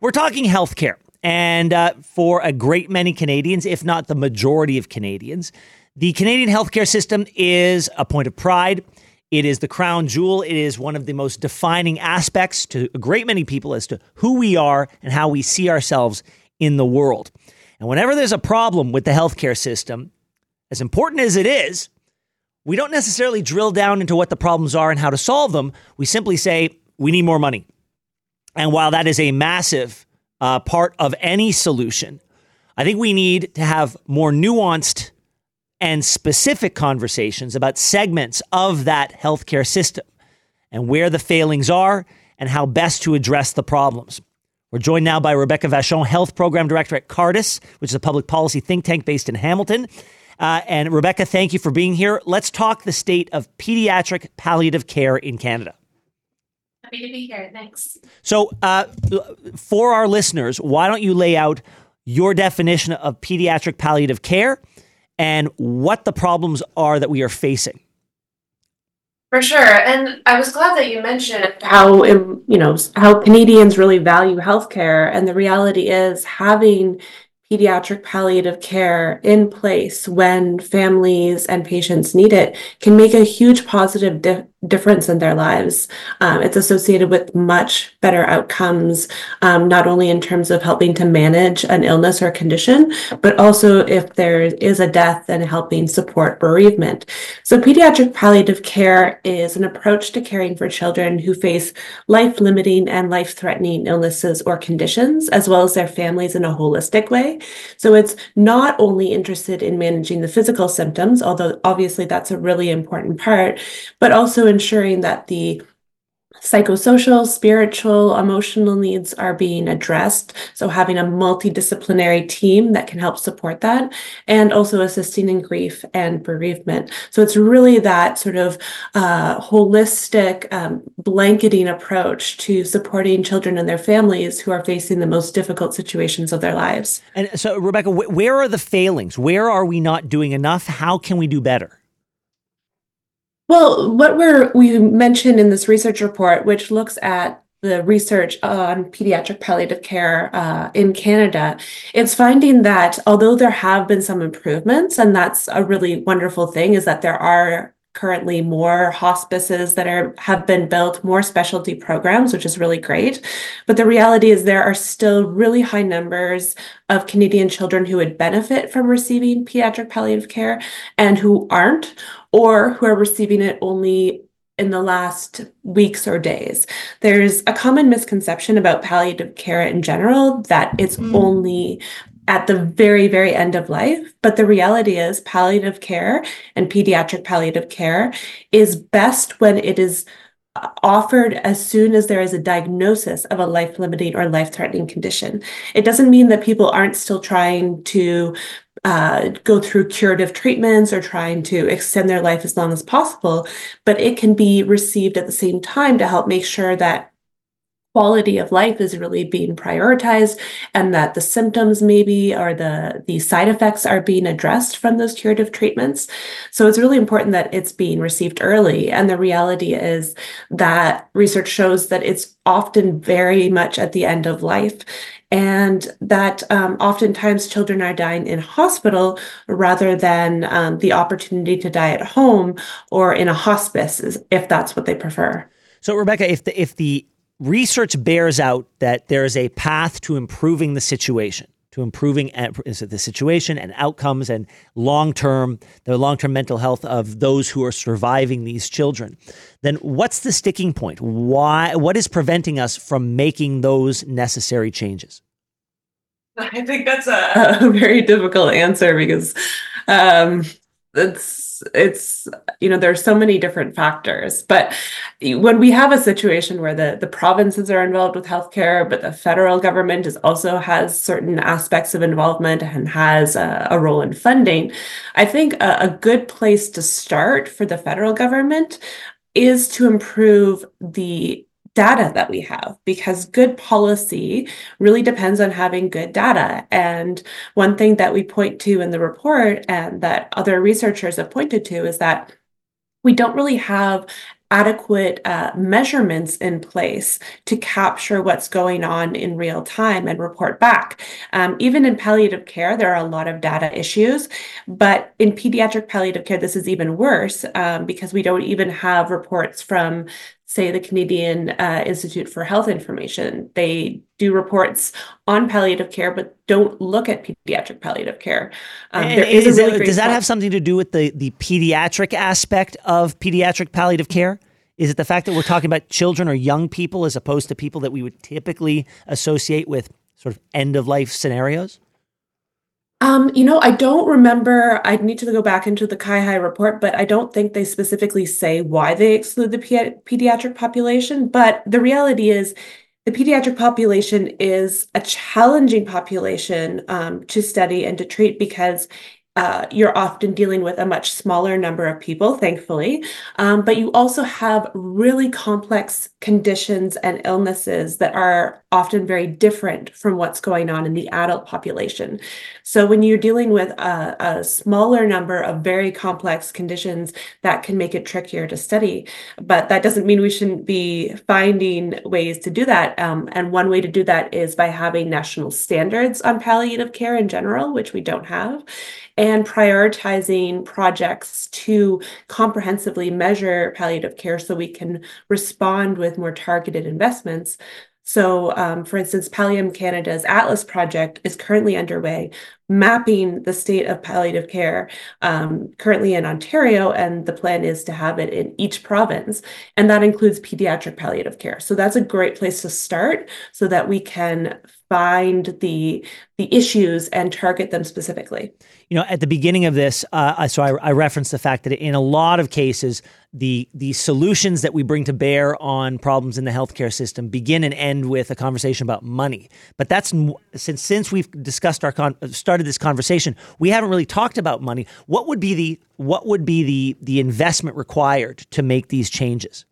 We're talking healthcare. And uh, for a great many Canadians, if not the majority of Canadians, the Canadian healthcare system is a point of pride. It is the crown jewel. It is one of the most defining aspects to a great many people as to who we are and how we see ourselves in the world. And whenever there's a problem with the healthcare system, as important as it is, we don't necessarily drill down into what the problems are and how to solve them. We simply say, we need more money. And while that is a massive uh, part of any solution, I think we need to have more nuanced and specific conversations about segments of that healthcare system and where the failings are and how best to address the problems. We're joined now by Rebecca Vachon, Health Program Director at Cardus, which is a public policy think tank based in Hamilton. Uh, and Rebecca, thank you for being here. Let's talk the state of pediatric palliative care in Canada. Happy to be here. Thanks. So, uh, for our listeners, why don't you lay out your definition of pediatric palliative care and what the problems are that we are facing? For sure. And I was glad that you mentioned how, you know, how Canadians really value healthcare. And the reality is having pediatric palliative care in place when families and patients need it can make a huge positive di- difference in their lives. Um, it's associated with much better outcomes, um, not only in terms of helping to manage an illness or condition, but also if there is a death and helping support bereavement. So, pediatric palliative care is an approach to caring for children who face life limiting and life threatening illnesses or conditions, as well as their families in a holistic way. So, it's not only interested in managing the physical symptoms, although obviously that's a really important part, but also ensuring that the psychosocial, spiritual, emotional needs are being addressed. So having a multidisciplinary team that can help support that and also assisting in grief and bereavement. So it's really that sort of uh, holistic um, blanketing approach to supporting children and their families who are facing the most difficult situations of their lives. And so, Rebecca, where are the failings? Where are we not doing enough? How can we do better? Well, what we're we mentioned in this research report, which looks at the research on pediatric palliative care uh, in Canada, it's finding that although there have been some improvements, and that's a really wonderful thing, is that there are currently more hospices that are have been built, more specialty programs, which is really great. But the reality is there are still really high numbers of Canadian children who would benefit from receiving pediatric palliative care and who aren't, or who are receiving it only in the last weeks or days. There's a common misconception about palliative care in general that it's mm. only at the very, very end of life. But the reality is, palliative care and pediatric palliative care is best when it is offered as soon as there is a diagnosis of a life limiting or life threatening condition. It doesn't mean that people aren't still trying to uh, go through curative treatments or trying to extend their life as long as possible, but it can be received at the same time to help make sure that quality of life is really being prioritized and that the symptoms maybe or the the side effects are being addressed from those curative treatments. So it's really important that it's being received early. And the reality is that research shows that it's often very much at the end of life and that um, oftentimes children are dying in hospital rather than um, the opportunity to die at home or in a hospice if that's what they prefer. So rebecca if the if the research bears out that there is a path to improving the situation, to improving the situation and outcomes and long term, the long term mental health of those who are surviving these children. Then what's the sticking point? Why? What is preventing us from making those necessary changes? I think that's a, a very difficult answer because um, it's it's you know there's so many different factors but when we have a situation where the the provinces are involved with healthcare but the federal government is also has certain aspects of involvement and has a, a role in funding i think a, a good place to start for the federal government is to improve the data that we have because good policy really depends on having good data. And one thing that we point to in the report and that other researchers have pointed to is that we don't really have adequate uh, measurements in place to capture what's going on in real time and report back. Um, even in palliative care, there are a lot of data issues, but in pediatric palliative care, this is even worse um, because we don't even have reports from say the Canadian uh, Institute for Health Information. They do reports on palliative care, but don't look at pediatric palliative care. Um, there is, is really it, does that have something to do with the, the pediatric aspect of pediatric palliative care? Is it the fact that we're talking about children or young people as opposed to people that we would typically associate with sort of end of life scenarios? Um, you know, I don't remember. I'd need to go back into the CIHI report, but I don't think they specifically say why they exclude the pediatric population. But the reality is, the pediatric population is a challenging population um, to study and to treat because uh, you're often dealing with a much smaller number of people, thankfully, um, but you also have really complex conditions and illnesses that are often very different from what's going on in the adult population. So when you're dealing with a, a smaller number of very complex conditions, that can make it trickier to study. But that doesn't mean we shouldn't be finding ways to do that. Um, and one way to do that is by having national standards on palliative care in general, which we don't have prioritizing projects to comprehensively measure palliative care so we can respond with more targeted investments. So, um, for instance, Pallium Canada's Atlas project is currently underway, mapping the state of palliative care um, currently in Ontario, and the plan is to have it in each province, and that includes pediatric palliative care. So that's a great place to start, so that we can find the the issues and target them specifically. You know, at the beginning of this, uh, so I, I referenced the fact that in a lot of cases, the the solutions that we bring to bear on problems in the healthcare system begin and end with a conversation about money. But that's since since we've discussed our con- started this conversation, we haven't really talked about money. What would be the what would be the the investment required to make these changes?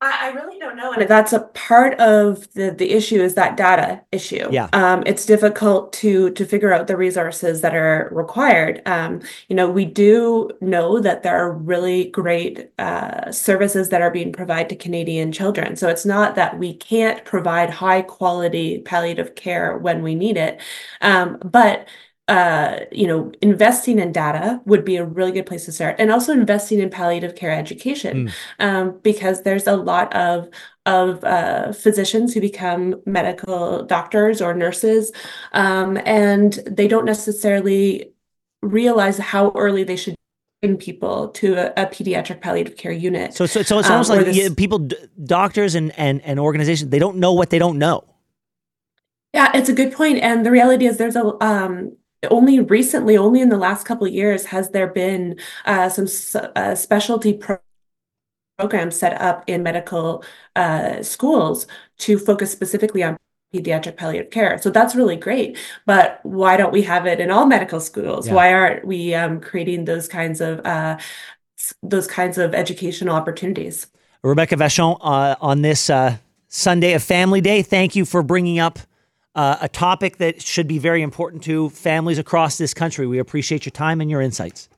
I, I really don't know. And that's a part of the, the issue is that data issue. Yeah. Um, it's difficult to to figure out the resources that are required. Um, you know, we do know that there are really great uh, services that are being provided to Canadian children. So it's not that we can't provide high quality palliative care when we need it. Um, but uh, you know, investing in data would be a really good place to start, and also investing in palliative care education, mm. um, because there's a lot of of uh, physicians who become medical doctors or nurses, um, and they don't necessarily realize how early they should bring people to a, a pediatric palliative care unit. So, so, so it's almost um, like this, people, doctors, and and and organizations, they don't know what they don't know. Yeah, it's a good point, and the reality is there's a um, only recently, only in the last couple of years, has there been uh, some uh, specialty pro- programs set up in medical uh, schools to focus specifically on pediatric palliative care. So that's really great. But why don't we have it in all medical schools? Yeah. Why aren't we um, creating those kinds of uh, those kinds of educational opportunities? Rebecca Vachon, uh, on this uh, Sunday of Family Day, thank you for bringing up uh, a topic that should be very important to families across this country. We appreciate your time and your insights.